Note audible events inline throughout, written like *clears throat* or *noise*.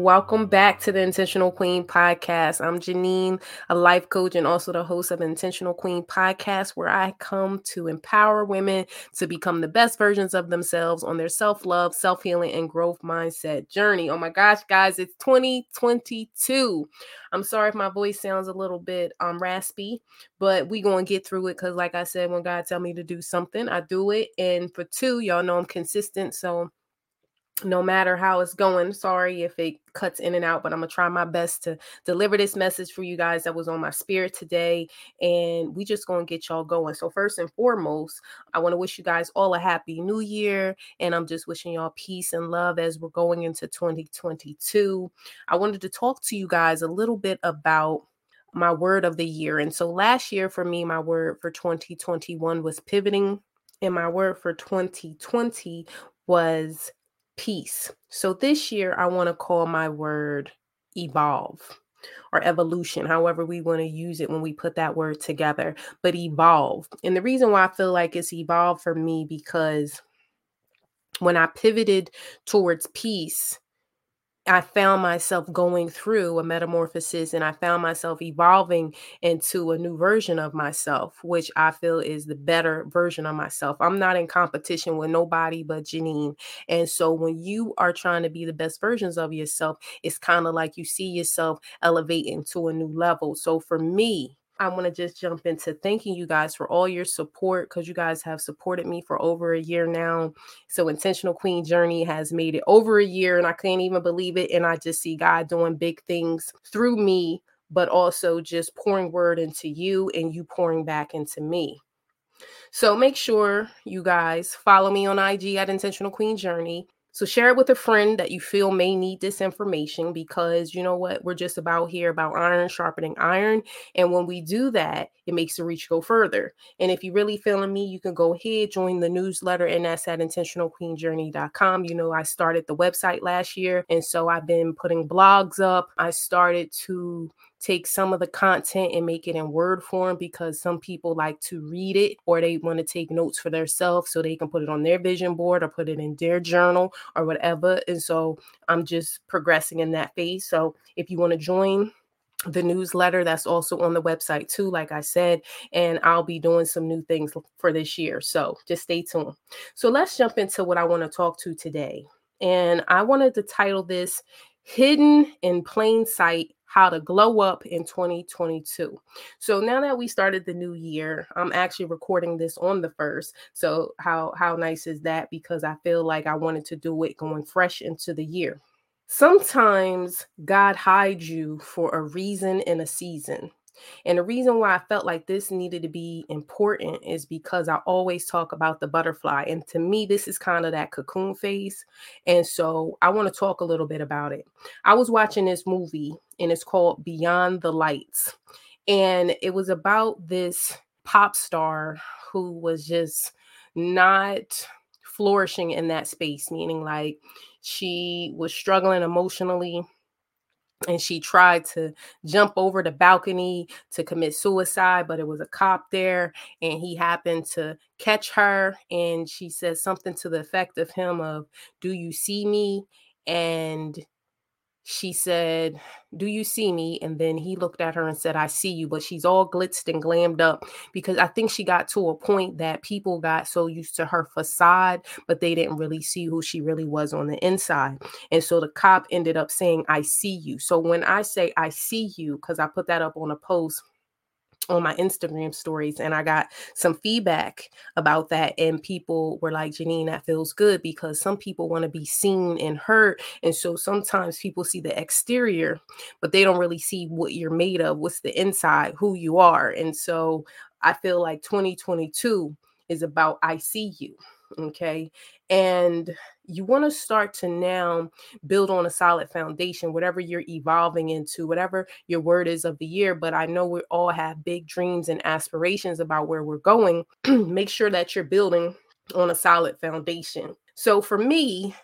Welcome back to the Intentional Queen podcast. I'm Janine, a life coach and also the host of Intentional Queen podcast, where I come to empower women to become the best versions of themselves on their self love, self healing, and growth mindset journey. Oh my gosh, guys, it's 2022. I'm sorry if my voice sounds a little bit um raspy, but we gonna get through it because, like I said, when God tell me to do something, I do it. And for two, y'all know I'm consistent, so no matter how it's going. Sorry if it cuts in and out, but I'm gonna try my best to deliver this message for you guys that was on my spirit today. And we just gonna get y'all going. So, first and foremost, I want to wish you guys all a happy new year. And I'm just wishing y'all peace and love as we're going into 2022. I wanted to talk to you guys a little bit about my word of the year. And so last year for me, my word for 2021 was pivoting. And my word for 2020 was peace. So this year, I want to call my word evolve or evolution, however we want to use it when we put that word together, but evolve. And the reason why I feel like it's evolved for me because when I pivoted towards peace, I found myself going through a metamorphosis and I found myself evolving into a new version of myself, which I feel is the better version of myself. I'm not in competition with nobody but Janine. And so when you are trying to be the best versions of yourself, it's kind of like you see yourself elevating to a new level. So for me, I want to just jump into thanking you guys for all your support because you guys have supported me for over a year now. So, Intentional Queen Journey has made it over a year, and I can't even believe it. And I just see God doing big things through me, but also just pouring word into you and you pouring back into me. So, make sure you guys follow me on IG at Intentional Queen Journey. So share it with a friend that you feel may need this information because you know what? We're just about here about iron sharpening iron. And when we do that, it makes the reach go further. And if you're really feeling me, you can go ahead, join the newsletter, and that's at intentionalqueenjourney.com. You know, I started the website last year, and so I've been putting blogs up. I started to take some of the content and make it in word form because some people like to read it or they want to take notes for themselves so they can put it on their vision board or put it in their journal or whatever. And so I'm just progressing in that phase. So if you want to join, the newsletter that's also on the website too like i said and i'll be doing some new things for this year so just stay tuned so let's jump into what i want to talk to today and i wanted to title this hidden in plain sight how to glow up in 2022. So now that we started the new year, I'm actually recording this on the first. So how how nice is that because I feel like I wanted to do it going fresh into the year. Sometimes God hides you for a reason and a season. And the reason why I felt like this needed to be important is because I always talk about the butterfly. And to me, this is kind of that cocoon phase. And so I want to talk a little bit about it. I was watching this movie and it's called Beyond the Lights. And it was about this pop star who was just not flourishing in that space, meaning like she was struggling emotionally and she tried to jump over the balcony to commit suicide but it was a cop there and he happened to catch her and she said something to the effect of him of do you see me? and she said, Do you see me? And then he looked at her and said, I see you. But she's all glitzed and glammed up because I think she got to a point that people got so used to her facade, but they didn't really see who she really was on the inside. And so the cop ended up saying, I see you. So when I say I see you, because I put that up on a post on my Instagram stories and I got some feedback about that and people were like Janine that feels good because some people want to be seen and heard and so sometimes people see the exterior but they don't really see what you're made of what's the inside who you are and so I feel like 2022 is about I see you okay? And you want to start to now build on a solid foundation whatever you're evolving into whatever your word is of the year but i know we all have big dreams and aspirations about where we're going *clears throat* make sure that you're building on a solid foundation. So for me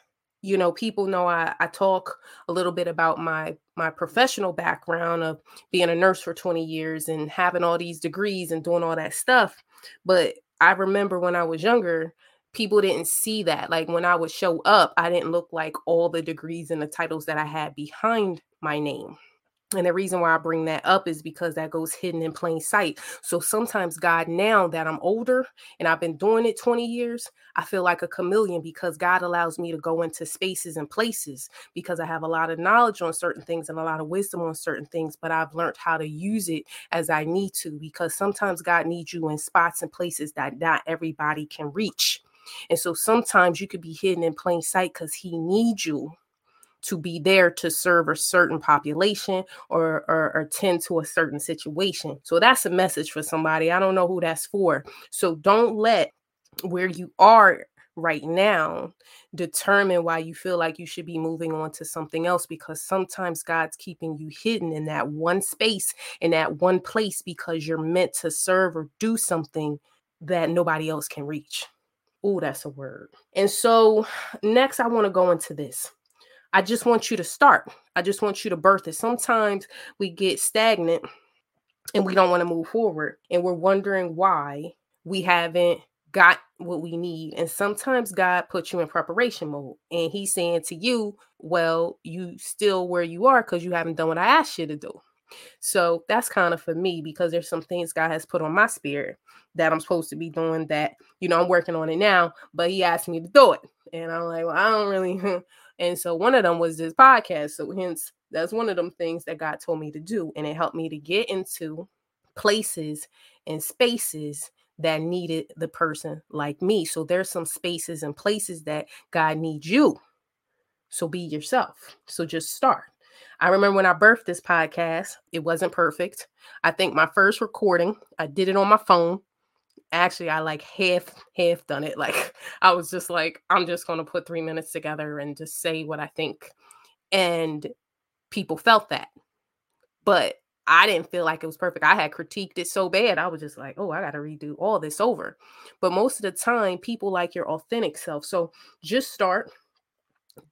you know people know I, I talk a little bit about my my professional background of being a nurse for 20 years and having all these degrees and doing all that stuff but i remember when i was younger people didn't see that. Like when I would show up, I didn't look like all the degrees and the titles that I had behind my name. And the reason why I bring that up is because that goes hidden in plain sight. So sometimes, God, now that I'm older and I've been doing it 20 years, I feel like a chameleon because God allows me to go into spaces and places because I have a lot of knowledge on certain things and a lot of wisdom on certain things, but I've learned how to use it as I need to because sometimes God needs you in spots and places that not everybody can reach. And so sometimes you could be hidden in plain sight because He needs you to be there to serve a certain population or, or, or tend to a certain situation. So that's a message for somebody. I don't know who that's for. So don't let where you are right now determine why you feel like you should be moving on to something else because sometimes God's keeping you hidden in that one space in that one place because you're meant to serve or do something that nobody else can reach. Oh, that's a word. And so next I want to go into this. I just want you to start. I just want you to birth it. Sometimes we get stagnant and we don't want to move forward and we're wondering why we haven't got what we need. And sometimes God puts you in preparation mode and he's saying to you, well, you still where you are because you haven't done what I asked you to do. So that's kind of for me because there's some things God has put on my spirit that I'm supposed to be doing that, you know, I'm working on it now, but he asked me to do it. And I'm like, well, I don't really *laughs* And so one of them was this podcast. So hence that's one of them things that God told me to do. And it helped me to get into places and spaces that needed the person like me. So there's some spaces and places that God needs you. So be yourself. So just start. I remember when I birthed this podcast, it wasn't perfect. I think my first recording, I did it on my phone actually I like half half done it. *laughs* Like I was just like, I'm just gonna put three minutes together and just say what I think. And people felt that. But I didn't feel like it was perfect. I had critiqued it so bad. I was just like, oh, I got to redo all this over. But most of the time, people like your authentic self. So just start.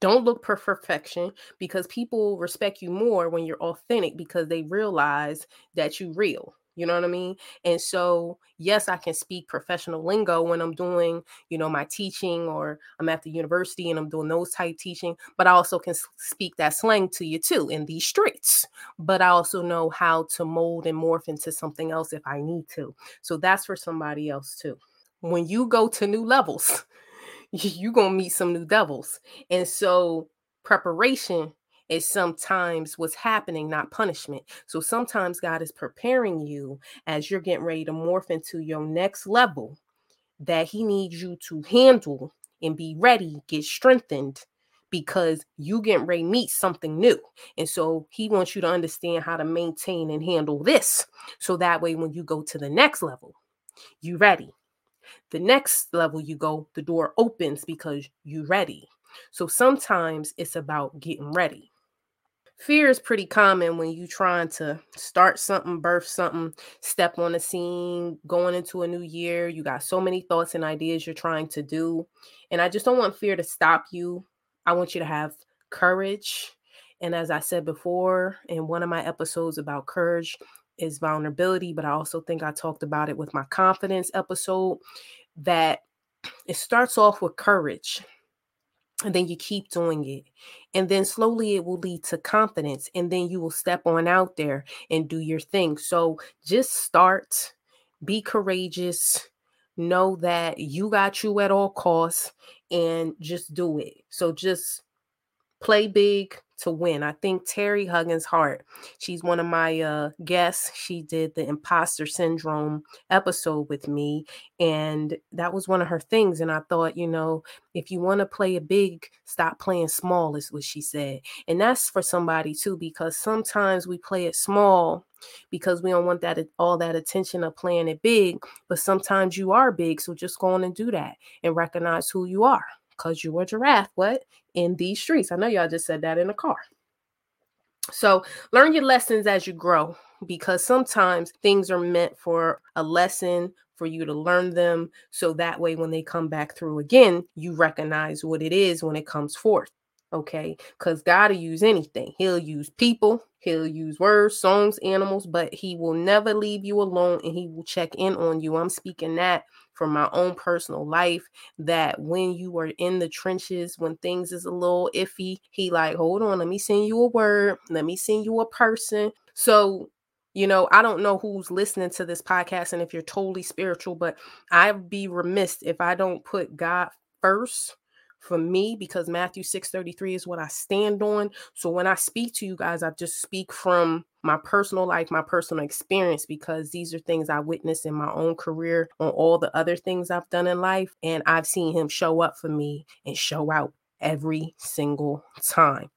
Don't look for perfection because people respect you more when you're authentic because they realize that you're real. You know what I mean? And so, yes, I can speak professional lingo when I'm doing, you know, my teaching or I'm at the university and I'm doing those type teaching, but I also can speak that slang to you too in these streets. But I also know how to mold and morph into something else if I need to. So that's for somebody else too. When you go to new levels, *laughs* you're going to meet some new devils. And so, preparation is sometimes what's happening, not punishment. So sometimes God is preparing you as you're getting ready to morph into your next level that He needs you to handle and be ready, get strengthened because you getting ready to meet something new. And so he wants you to understand how to maintain and handle this. So that way, when you go to the next level, you ready. The next level you go, the door opens because you're ready. So sometimes it's about getting ready fear is pretty common when you're trying to start something, birth something, step on the scene, going into a new year. You got so many thoughts and ideas you're trying to do. And I just don't want fear to stop you. I want you to have courage. And as I said before in one of my episodes about courage is vulnerability, but I also think I talked about it with my confidence episode that *clears throat* it starts off with courage and then you keep doing it and then slowly it will lead to confidence and then you will step on out there and do your thing. So just start be courageous know that you got you at all costs and just do it. So just play big to win. I think Terry Huggins Hart, she's one of my uh, guests. She did the imposter syndrome episode with me, and that was one of her things. And I thought, you know, if you want to play a big, stop playing small, is what she said. And that's for somebody too, because sometimes we play it small because we don't want that all that attention of playing it big. But sometimes you are big, so just go on and do that and recognize who you are because you a giraffe. What? In these streets. I know y'all just said that in the car. So learn your lessons as you grow because sometimes things are meant for a lesson for you to learn them so that way when they come back through again you recognize what it is when it comes forth okay because god will use anything he'll use people he'll use words songs animals but he will never leave you alone and he will check in on you i'm speaking that from my own personal life that when you are in the trenches, when things is a little iffy, he like, hold on, let me send you a word, let me send you a person. So you know, I don't know who's listening to this podcast and if you're totally spiritual, but I'd be remiss if I don't put God first for me because Matthew 6:33 is what I stand on. So when I speak to you guys, I just speak from my personal life, my personal experience because these are things I witnessed in my own career on all the other things I've done in life and I've seen him show up for me and show out every single time.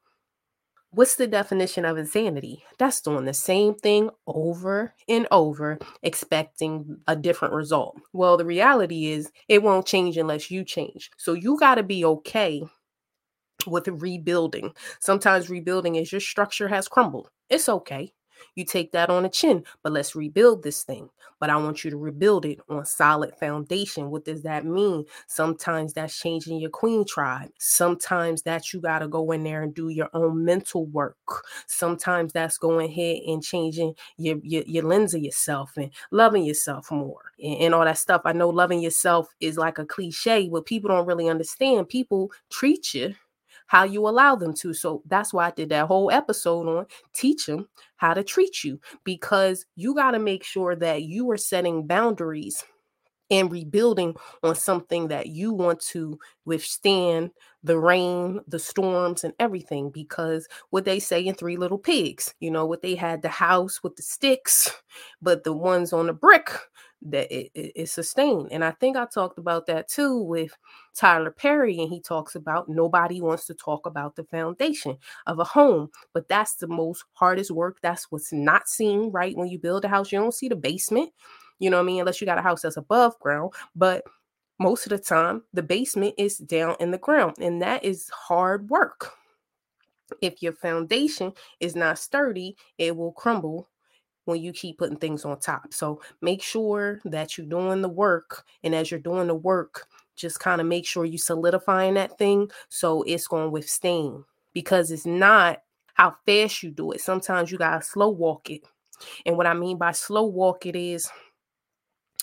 What's the definition of insanity? That's doing the same thing over and over, expecting a different result. Well, the reality is it won't change unless you change. So you got to be okay with rebuilding. Sometimes rebuilding is your structure has crumbled. It's okay. You take that on the chin, but let's rebuild this thing. But I want you to rebuild it on solid foundation. What does that mean? Sometimes that's changing your queen tribe. Sometimes that you got to go in there and do your own mental work. Sometimes that's going ahead and changing your, your, your lens of yourself and loving yourself more and, and all that stuff. I know loving yourself is like a cliche, but people don't really understand. People treat you how you allow them to. So that's why I did that whole episode on teach them how to treat you because you got to make sure that you are setting boundaries and rebuilding on something that you want to withstand the rain, the storms, and everything. Because what they say in Three Little Pigs, you know, what they had the house with the sticks, but the ones on the brick that it, it, it sustained. And I think I talked about that too with Tyler Perry, and he talks about nobody wants to talk about the foundation of a home, but that's the most hardest work. That's what's not seen, right? When you build a house, you don't see the basement, you know what I mean? Unless you got a house that's above ground, but most of the time, the basement is down in the ground, and that is hard work. If your foundation is not sturdy, it will crumble when you keep putting things on top. So make sure that you're doing the work. And as you're doing the work, just kind of make sure you solidifying that thing so it's going to withstand because it's not how fast you do it. Sometimes you got to slow walk it. And what I mean by slow walk it is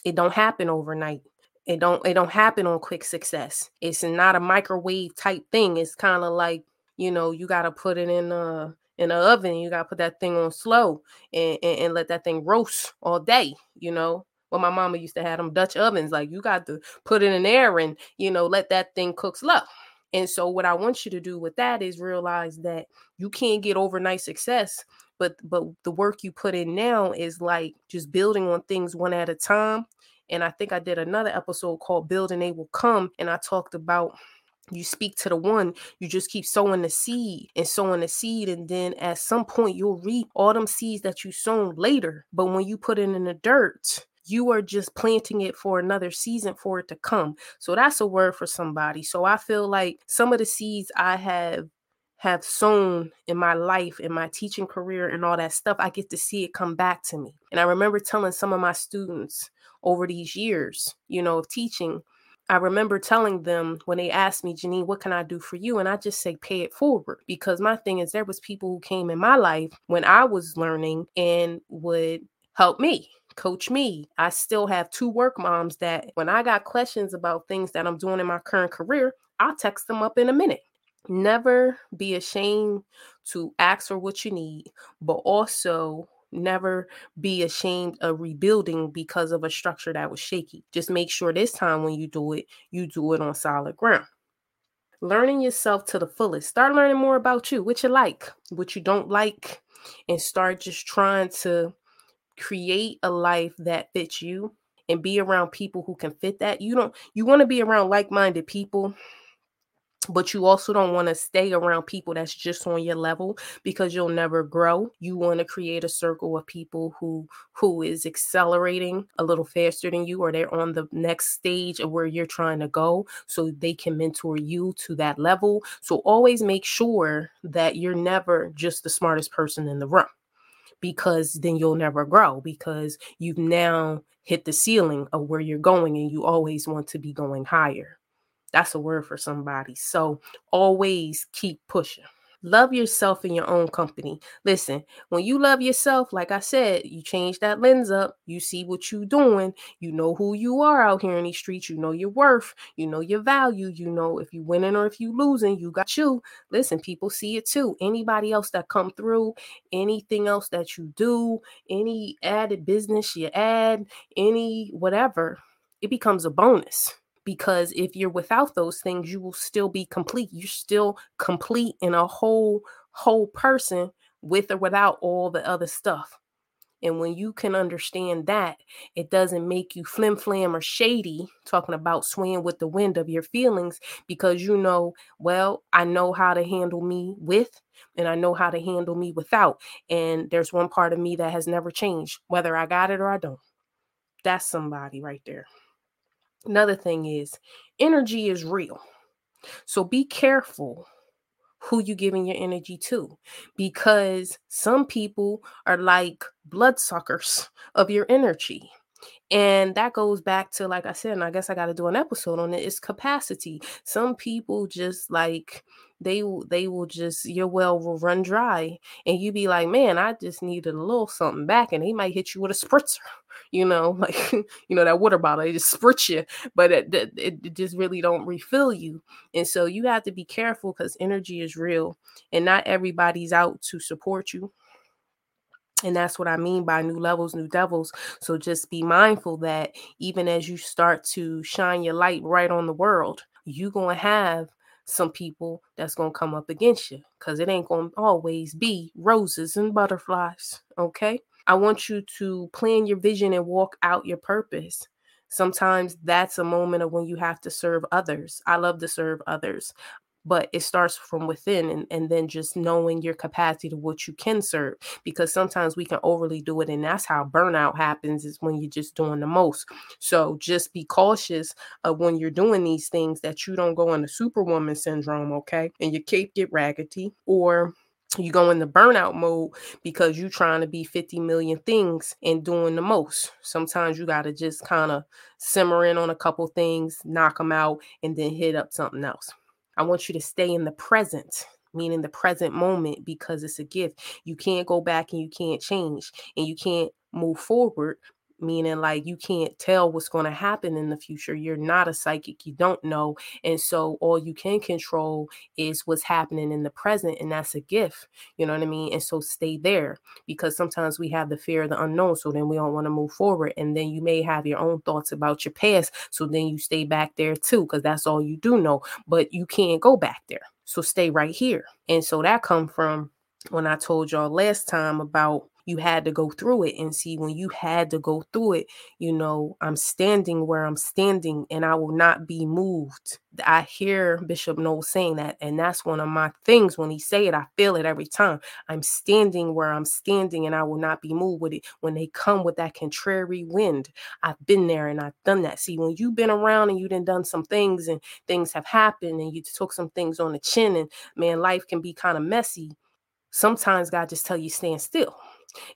it don't happen overnight. It don't it don't happen on quick success. It's not a microwave type thing. It's kind of like, you know, you got to put it in a in the oven. You gotta put that thing on slow and, and, and let that thing roast all day, you know. Well, my mama used to have them Dutch ovens. Like you got to put it in there and you know let that thing cook slow. And so what I want you to do with that is realize that you can't get overnight success, but but the work you put in now is like just building on things one at a time. And I think I did another episode called Building They Will Come. And I talked about you speak to the one you just keep sowing the seed and sowing the seed and then at some point you'll reap all them seeds that you sown later. But when you put it in the dirt you are just planting it for another season for it to come. So that's a word for somebody. So i feel like some of the seeds i have have sown in my life in my teaching career and all that stuff i get to see it come back to me. And i remember telling some of my students over these years you know of teaching I remember telling them when they asked me, Janine, what can I do for you? And I just say, pay it forward. Because my thing is, there was people who came in my life when I was learning and would help me coach me. I still have two work moms that when I got questions about things that I'm doing in my current career, I'll text them up in a minute. Never be ashamed to ask for what you need, but also never be ashamed of rebuilding because of a structure that was shaky. Just make sure this time when you do it, you do it on solid ground. Learning yourself to the fullest. Start learning more about you, what you like, what you don't like, and start just trying to create a life that fits you and be around people who can fit that. You don't you want to be around like-minded people but you also don't want to stay around people that's just on your level because you'll never grow. You want to create a circle of people who who is accelerating a little faster than you or they're on the next stage of where you're trying to go so they can mentor you to that level. So always make sure that you're never just the smartest person in the room because then you'll never grow because you've now hit the ceiling of where you're going and you always want to be going higher that's a word for somebody. So always keep pushing. Love yourself in your own company. Listen, when you love yourself, like I said, you change that lens up, you see what you're doing, you know who you are out here in these streets, you know your worth, you know your value, you know if you winning or if you losing, you got you. Listen, people see it too. Anybody else that come through, anything else that you do, any added business you add, any whatever, it becomes a bonus because if you're without those things you will still be complete. You're still complete in a whole whole person with or without all the other stuff. And when you can understand that it doesn't make you flim flam or shady talking about swaying with the wind of your feelings because you know well i know how to handle me with and i know how to handle me without. And there's one part of me that has never changed whether i got it or i don't. That's somebody right there Another thing is energy is real. So be careful who you giving your energy to because some people are like bloodsuckers *laughs* of your energy. And that goes back to, like I said, and I guess I got to do an episode on it. It's capacity. Some people just like they will, they will just your well will run dry, and you be like, man, I just needed a little something back, and he might hit you with a spritzer, *laughs* you know, *laughs* like you know that water bottle, they just spritz you, but it, it, it just really don't refill you, and so you have to be careful because energy is real, and not everybody's out to support you and that's what I mean by new levels, new devils. So just be mindful that even as you start to shine your light right on the world, you're going to have some people that's going to come up against you because it ain't going to always be roses and butterflies. Okay. I want you to plan your vision and walk out your purpose. Sometimes that's a moment of when you have to serve others. I love to serve others but it starts from within and, and then just knowing your capacity to what you can serve because sometimes we can overly do it and that's how burnout happens is when you're just doing the most so just be cautious of when you're doing these things that you don't go into superwoman syndrome okay and your cape get raggedy or you go in the burnout mode because you're trying to be 50 million things and doing the most. Sometimes you got to just kind of simmer in on a couple things, knock them out, and then hit up something else. I want you to stay in the present, meaning the present moment, because it's a gift. You can't go back and you can't change and you can't move forward meaning like you can't tell what's going to happen in the future. You're not a psychic, you don't know. And so all you can control is what's happening in the present, and that's a gift. You know what I mean? And so stay there because sometimes we have the fear of the unknown, so then we don't want to move forward. And then you may have your own thoughts about your past, so then you stay back there too, because that's all you do know, but you can't go back there. So stay right here. And so that come from when I told y'all last time about you had to go through it and see when you had to go through it you know i'm standing where i'm standing and i will not be moved. I hear bishop noel saying that and that's one of my things when he say it i feel it every time. I'm standing where i'm standing and i will not be moved with it. When they come with that contrary wind i've been there and i've done that. See when you've been around and you done done some things and things have happened and you took some things on the chin and man life can be kind of messy sometimes god just tell you stand still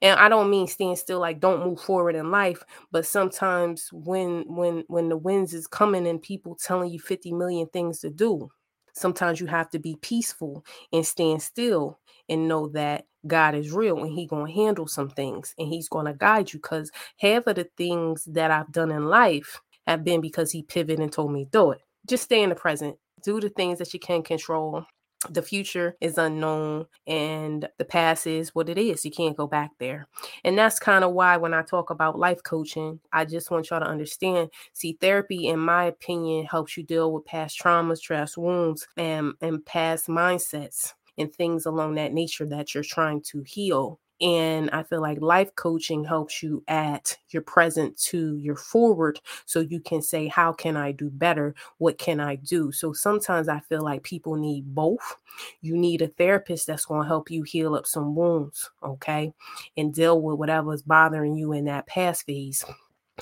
and i don't mean stand still like don't move forward in life but sometimes when when when the winds is coming and people telling you 50 million things to do sometimes you have to be peaceful and stand still and know that god is real and he gonna handle some things and he's gonna guide you because half of the things that i've done in life have been because he pivoted and told me do it. Just stay in the present. Do the things that you can control the future is unknown and the past is what it is. You can't go back there. And that's kind of why when I talk about life coaching, I just want y'all to understand see, therapy, in my opinion, helps you deal with past traumas, past wounds, and, and past mindsets and things along that nature that you're trying to heal. And I feel like life coaching helps you at your present to your forward so you can say, How can I do better? What can I do? So sometimes I feel like people need both. You need a therapist that's going to help you heal up some wounds, okay, and deal with whatever's bothering you in that past phase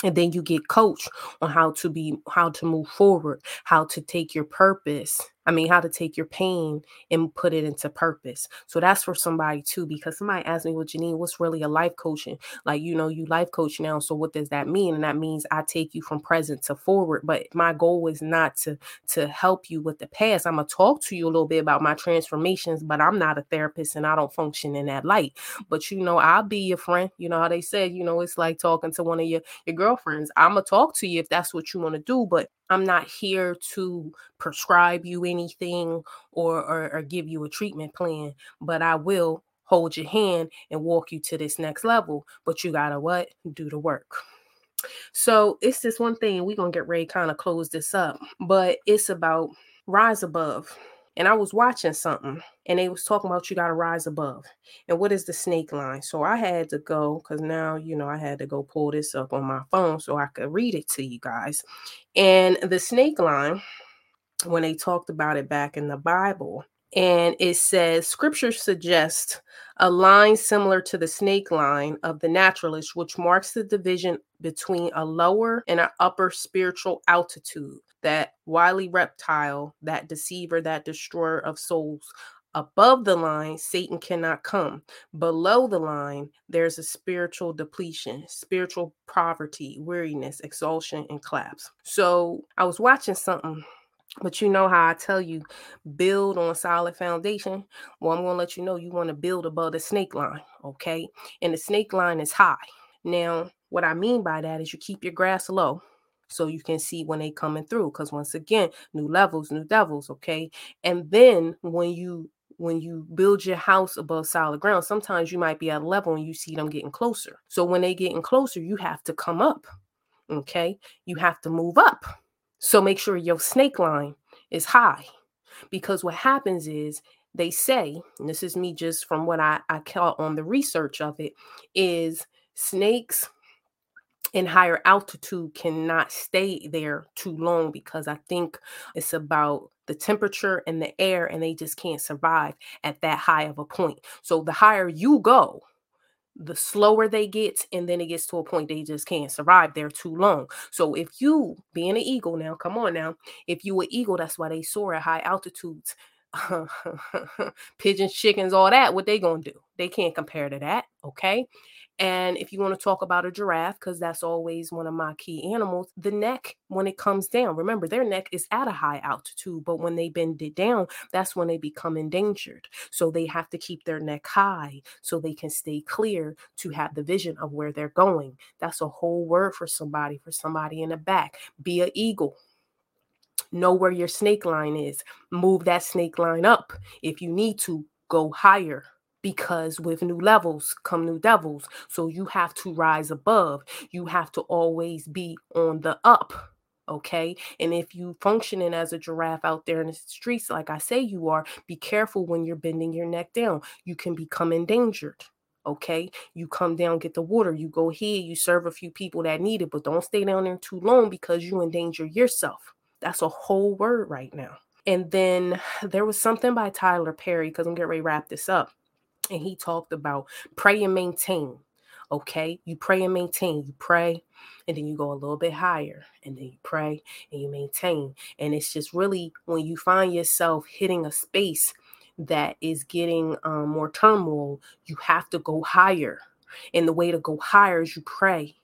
and then you get coached on how to be how to move forward how to take your purpose I mean, how to take your pain and put it into purpose. So that's for somebody too, because somebody asked me, well, Janine, what's really a life coaching? Like, you know, you life coach now. So what does that mean? And that means I take you from present to forward. But my goal is not to to help you with the past. I'm gonna talk to you a little bit about my transformations, but I'm not a therapist and I don't function in that light. But you know, I'll be your friend. You know how they said, you know, it's like talking to one of your, your girlfriends. I'm gonna talk to you if that's what you want to do, but I'm not here to prescribe you anything or, or, or give you a treatment plan, but I will hold your hand and walk you to this next level. But you gotta what? Do the work. So it's this one thing we're gonna get ready kind of close this up, but it's about rise above. And I was watching something and they was talking about you got to rise above. And what is the snake line? So I had to go because now, you know, I had to go pull this up on my phone so I could read it to you guys. And the snake line, when they talked about it back in the Bible, and it says scripture suggests a line similar to the snake line of the naturalist, which marks the division between a lower and an upper spiritual altitude that wily reptile, that deceiver, that destroyer of souls. Above the line, Satan cannot come. Below the line, there's a spiritual depletion, spiritual poverty, weariness, exhaustion, and collapse. So I was watching something but you know how I tell you, build on solid foundation. Well, I'm going to let you know you want to build above the snake line, okay? And the snake line is high. Now, what I mean by that is you keep your grass low so you can see when they coming through because once again new levels new devils okay? And then when you when you build your house above solid ground sometimes you might be at a level and you see them getting closer. So when they getting closer you have to come up okay? You have to move up. So make sure your snake line is high because what happens is they say and this is me just from what i i caught on the research of it is snakes in higher altitude cannot stay there too long because I think it's about the temperature and the air, and they just can't survive at that high of a point. So the higher you go, the slower they get, and then it gets to a point they just can't survive there too long. So if you being an eagle now, come on now, if you an eagle, that's why they soar at high altitudes. *laughs* Pigeons, chickens, all that, what they gonna do? They can't compare to that, okay? And if you want to talk about a giraffe, because that's always one of my key animals, the neck, when it comes down, remember their neck is at a high altitude, but when they bend it down, that's when they become endangered. So they have to keep their neck high so they can stay clear to have the vision of where they're going. That's a whole word for somebody, for somebody in the back. Be an eagle know where your snake line is move that snake line up if you need to go higher because with new levels come new devils. So you have to rise above. You have to always be on the up. Okay. And if you functioning as a giraffe out there in the streets, like I say you are, be careful when you're bending your neck down. You can become endangered. Okay. You come down, get the water, you go here, you serve a few people that need it, but don't stay down there too long because you endanger yourself. That's a whole word right now. And then *sighs* there was something by Tyler Perry, because I'm getting ready to wrap this up and he talked about pray and maintain. Okay, you pray and maintain. You pray, and then you go a little bit higher, and then you pray and you maintain. And it's just really when you find yourself hitting a space that is getting um, more turmoil, you have to go higher. And the way to go higher is you pray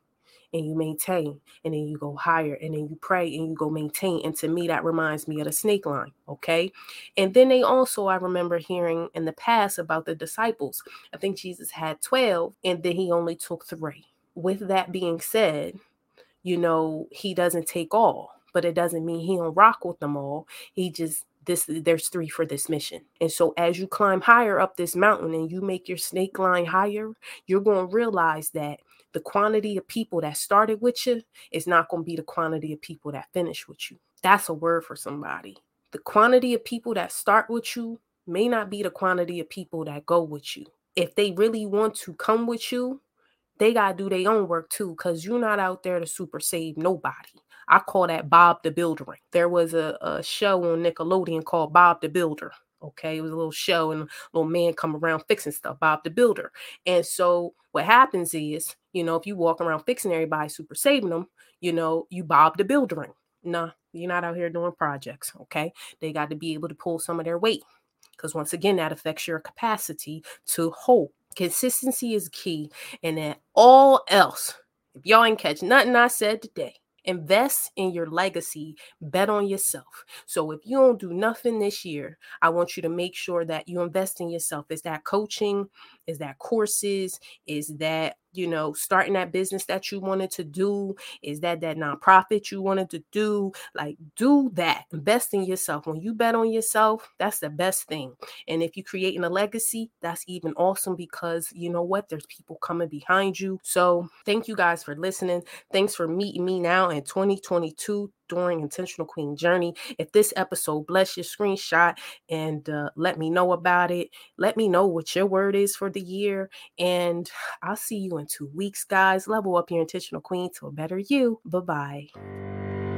and you maintain and then you go higher and then you pray and you go maintain and to me that reminds me of the snake line okay? And then they also i remember hearing in the past about the disciples. I think jesus had 12 and then he only took three. With that being said you know he doesn't take all but it doesn't mean he don't rock with them all. He just this there's three for this mission. And so as you climb higher up this mountain and you make your snake line higher you're going to realize that the quantity of people that started with you is not going to be the quantity of people that finish with you. That's a word for somebody. The quantity of people that start with you may not be the quantity of people that go with you. If they really want to come with you, they got to do their own work too, because you're not out there to super save nobody. I call that Bob the Builder. There was a, a show on Nickelodeon called Bob the Builder. Okay, it was a little show and a little man come around fixing stuff, Bob the Builder. And so what happens is, you know, if you walk around fixing everybody, super saving them, you know, you Bob the Builder. Nah, you're not out here doing projects. Okay. They got to be able to pull some of their weight because once again, that affects your capacity to hold. Consistency is key. And then all else, if y'all ain't catch nothing I said today, invest in your legacy bet on yourself. So if you don't do nothing this year i want you to make sure that you invest in yourself. Is that coaching? Is that courses? Is that you know starting that business that you wanted to do? Is that that nonprofit you wanted to do? Like do that. Invest in yourself. When you bet on yourself that's the best thing. And if you're creating a legacy that's even awesome because you know what? There's people coming behind you. So thank you guys for listening. Thanks for meeting me now in 2022 during Intentional Queen Journey. If this episode bless your screenshot and uh, let me know about it. Let me know what your word is for the year. And *sighs* I'll see you in two weeks, guys. Level up your Intentional Queen to a better you. Bye bye.